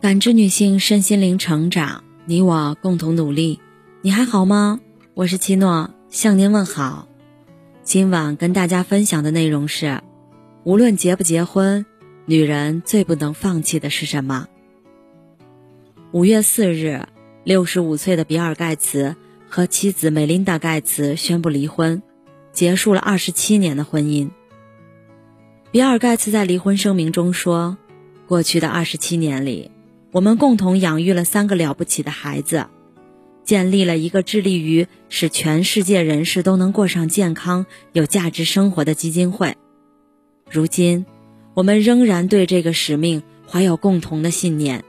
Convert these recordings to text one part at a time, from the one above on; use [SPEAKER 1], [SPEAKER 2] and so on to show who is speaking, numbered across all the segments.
[SPEAKER 1] 感知女性身心灵成长，你我共同努力。你还好吗？我是七诺，向您问好。今晚跟大家分享的内容是：无论结不结婚，女人最不能放弃的是什么？五月四日，六十五岁的比尔·盖茨和妻子梅琳达·盖茨宣布离婚，结束了二十七年的婚姻。比尔·盖茨在离婚声明中说：“过去的二十七年里。”我们共同养育了三个了不起的孩子，建立了一个致力于使全世界人士都能过上健康、有价值生活的基金会。如今，我们仍然对这个使命怀有共同的信念，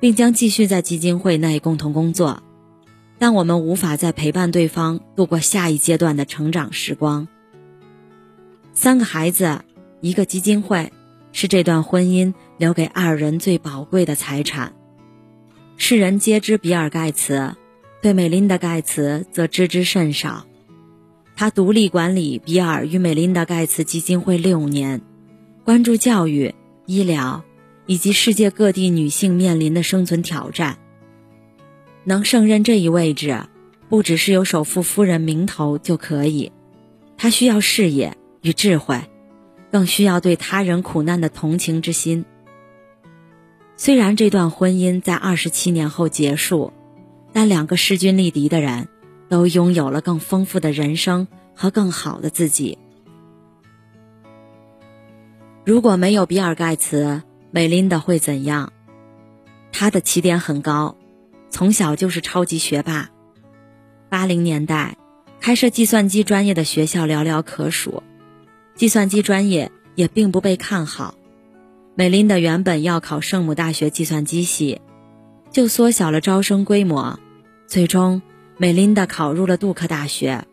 [SPEAKER 1] 并将继续在基金会内共同工作。但我们无法再陪伴对方度过下一阶段的成长时光。三个孩子，一个基金会。是这段婚姻留给二人最宝贵的财产。世人皆知比尔·盖茨，对美琳达·盖茨则知之甚少。他独立管理比尔与美琳达·盖茨基金会六年，关注教育、医疗以及世界各地女性面临的生存挑战。能胜任这一位置，不只是有首富夫人名头就可以，他需要事业与智慧。更需要对他人苦难的同情之心。虽然这段婚姻在二十七年后结束，但两个势均力敌的人，都拥有了更丰富的人生和更好的自己。如果没有比尔·盖茨，美琳达会怎样？她的起点很高，从小就是超级学霸。八零年代，开设计算机专业的学校寥寥可数。计算机专业也并不被看好，美琳达原本要考圣母大学计算机系，就缩小了招生规模。最终，美琳达考入了杜克大学。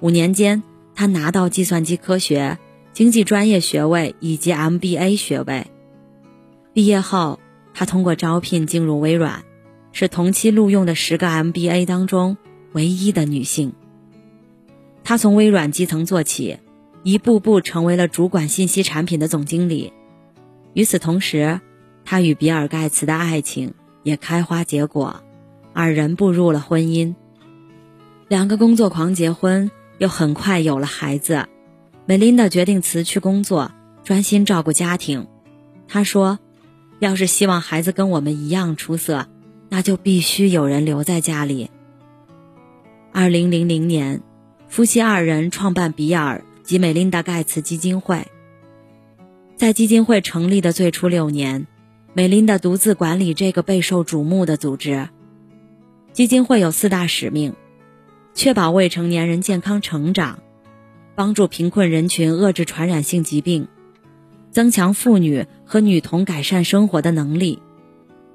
[SPEAKER 1] 五年间，她拿到计算机科学、经济专业学位以及 MBA 学位。毕业后，她通过招聘进入微软，是同期录用的十个 MBA 当中唯一的女性。她从微软基层做起。一步步成为了主管信息产品的总经理。与此同时，他与比尔·盖茨的爱情也开花结果，二人步入了婚姻。两个工作狂结婚，又很快有了孩子。梅琳达决定辞去工作，专心照顾家庭。她说：“要是希望孩子跟我们一样出色，那就必须有人留在家里。”二零零零年，夫妻二人创办比尔。及美琳达·盖茨基金会，在基金会成立的最初六年，美琳达独自管理这个备受瞩目的组织。基金会有四大使命：确保未成年人健康成长，帮助贫困人群遏制传染性疾病，增强妇女和女童改善生活的能力，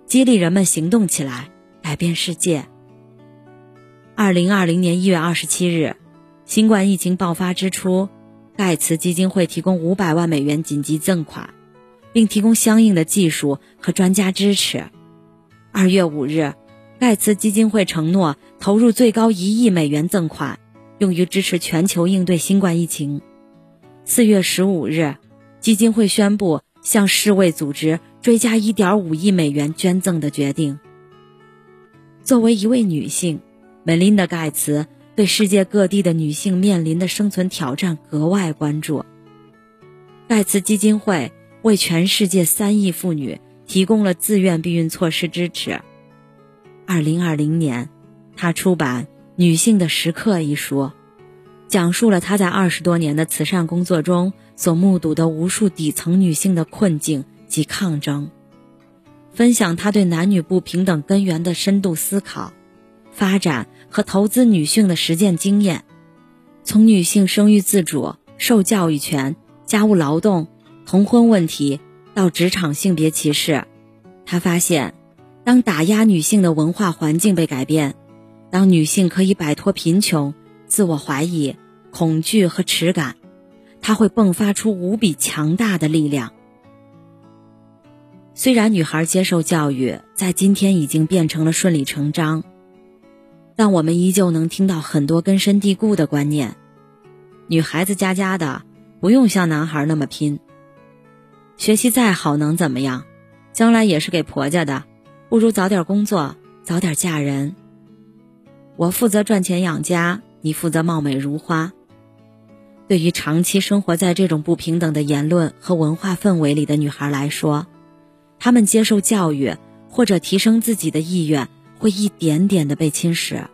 [SPEAKER 1] 激励人们行动起来，改变世界。二零二零年一月二十七日，新冠疫情爆发之初。盖茨基金会提供五百万美元紧急赠款，并提供相应的技术和专家支持。二月五日，盖茨基金会承诺投入最高一亿美元赠款，用于支持全球应对新冠疫情。四月十五日，基金会宣布向世卫组织追加一点五亿美元捐赠的决定。作为一位女性，梅琳达·盖茨。对世界各地的女性面临的生存挑战格外关注。盖茨基金会为全世界三亿妇女提供了自愿避孕措施支持。二零二零年，他出版《女性的时刻》一书，讲述了他在二十多年的慈善工作中所目睹的无数底层女性的困境及抗争，分享他对男女不平等根源的深度思考。发展和投资女性的实践经验，从女性生育自主、受教育权、家务劳动、同婚问题到职场性别歧视，他发现，当打压女性的文化环境被改变，当女性可以摆脱贫穷、自我怀疑、恐惧和耻感，她会迸发出无比强大的力量。虽然女孩接受教育在今天已经变成了顺理成章。但我们依旧能听到很多根深蒂固的观念：女孩子家家的，不用像男孩那么拼。学习再好能怎么样？将来也是给婆家的，不如早点工作，早点嫁人。我负责赚钱养家，你负责貌美如花。对于长期生活在这种不平等的言论和文化氛围里的女孩来说，她们接受教育或者提升自己的意愿会一点点的被侵蚀。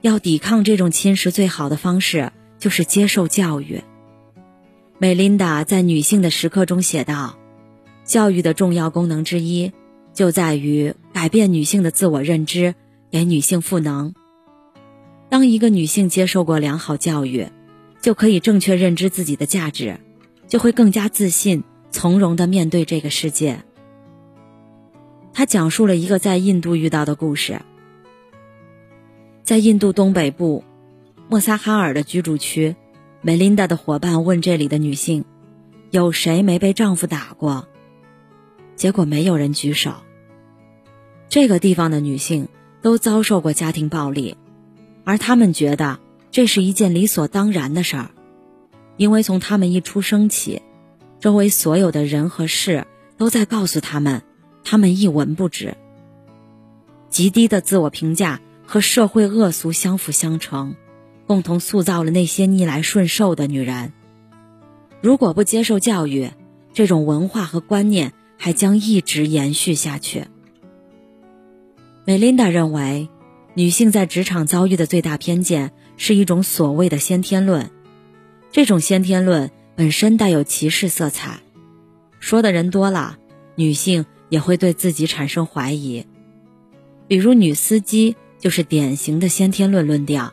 [SPEAKER 1] 要抵抗这种侵蚀，最好的方式就是接受教育。美琳达在《女性的时刻》中写道：“教育的重要功能之一，就在于改变女性的自我认知，给女性赋能。当一个女性接受过良好教育，就可以正确认知自己的价值，就会更加自信、从容的面对这个世界。他讲述了一个在印度遇到的故事。在印度东北部莫萨哈尔的居住区，梅琳达的伙伴问这里的女性：“有谁没被丈夫打过？”结果没有人举手。这个地方的女性都遭受过家庭暴力，而她们觉得。这是一件理所当然的事儿，因为从他们一出生起，周围所有的人和事都在告诉他们，他们一文不值。极低的自我评价和社会恶俗相辅相成，共同塑造了那些逆来顺受的女人。如果不接受教育，这种文化和观念还将一直延续下去。美琳达认为，女性在职场遭遇的最大偏见。是一种所谓的先天论，这种先天论本身带有歧视色彩，说的人多了，女性也会对自己产生怀疑。比如女司机就是典型的先天论论调，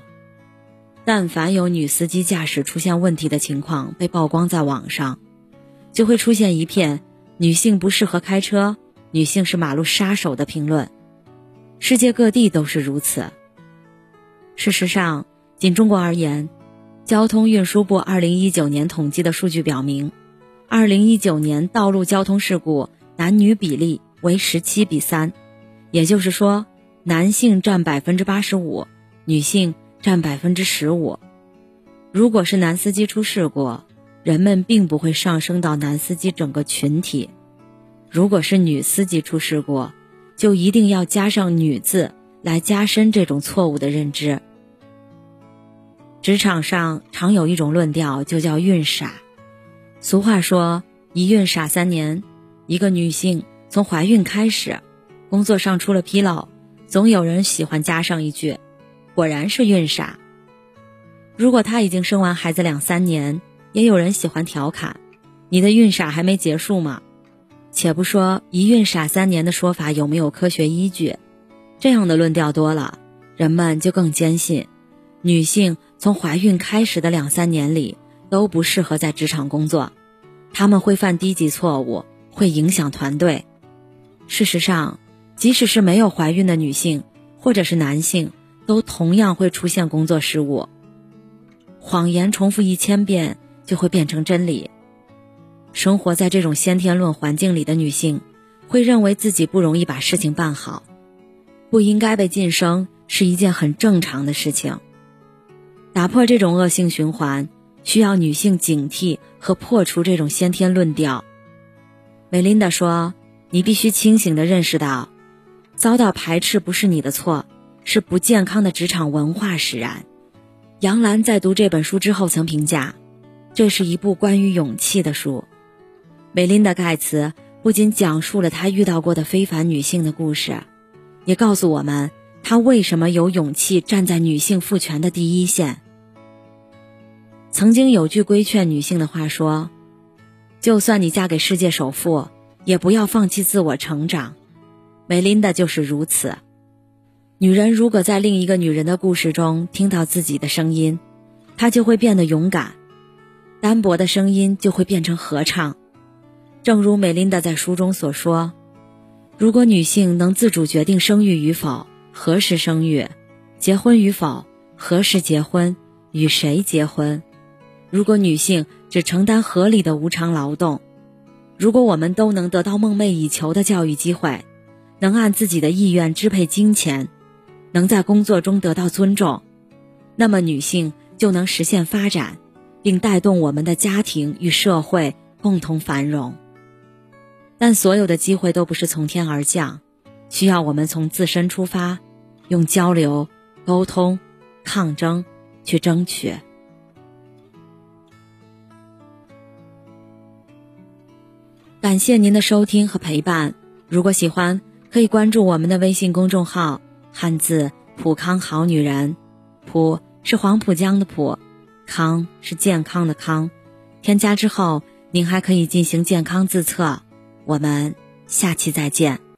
[SPEAKER 1] 但凡有女司机驾驶出现问题的情况被曝光在网上，就会出现一片“女性不适合开车，女性是马路杀手”的评论，世界各地都是如此。事实上。仅中国而言，交通运输部二零一九年统计的数据表明，二零一九年道路交通事故男女比例为十七比三，也就是说，男性占百分之八十五，女性占百分之十五。如果是男司机出事故，人们并不会上升到男司机整个群体；如果是女司机出事故，就一定要加上“女”字来加深这种错误的认知。职场上常有一种论调，就叫“孕傻”。俗话说“一孕傻三年”。一个女性从怀孕开始，工作上出了纰漏，总有人喜欢加上一句：“果然是孕傻。”如果她已经生完孩子两三年，也有人喜欢调侃：“你的孕傻还没结束吗？”且不说“一孕傻三年”的说法有没有科学依据，这样的论调多了，人们就更坚信。女性从怀孕开始的两三年里都不适合在职场工作，他们会犯低级错误，会影响团队。事实上，即使是没有怀孕的女性或者是男性，都同样会出现工作失误。谎言重复一千遍就会变成真理。生活在这种先天论环境里的女性，会认为自己不容易把事情办好，不应该被晋升是一件很正常的事情。打破这种恶性循环，需要女性警惕和破除这种先天论调。梅琳达说：“你必须清醒地认识到，遭到排斥不是你的错，是不健康的职场文化使然。”杨澜在读这本书之后曾评价：“这是一部关于勇气的书。”梅琳达·盖茨不仅讲述了她遇到过的非凡女性的故事，也告诉我们。她为什么有勇气站在女性赋权的第一线？曾经有句规劝女性的话说：“就算你嫁给世界首富，也不要放弃自我成长。”梅琳达就是如此。女人如果在另一个女人的故事中听到自己的声音，她就会变得勇敢，单薄的声音就会变成合唱。正如梅琳达在书中所说：“如果女性能自主决定生育与否。”何时生育，结婚与否，何时结婚，与谁结婚？如果女性只承担合理的无偿劳动，如果我们都能得到梦寐以求的教育机会，能按自己的意愿支配金钱，能在工作中得到尊重，那么女性就能实现发展，并带动我们的家庭与社会共同繁荣。但所有的机会都不是从天而降，需要我们从自身出发，用交流、沟通、抗争去争取。感谢您的收听和陪伴。如果喜欢，可以关注我们的微信公众号“汉字普康好女人”，普是黄浦江的浦，康是健康的康。添加之后，您还可以进行健康自测。我们下期再见。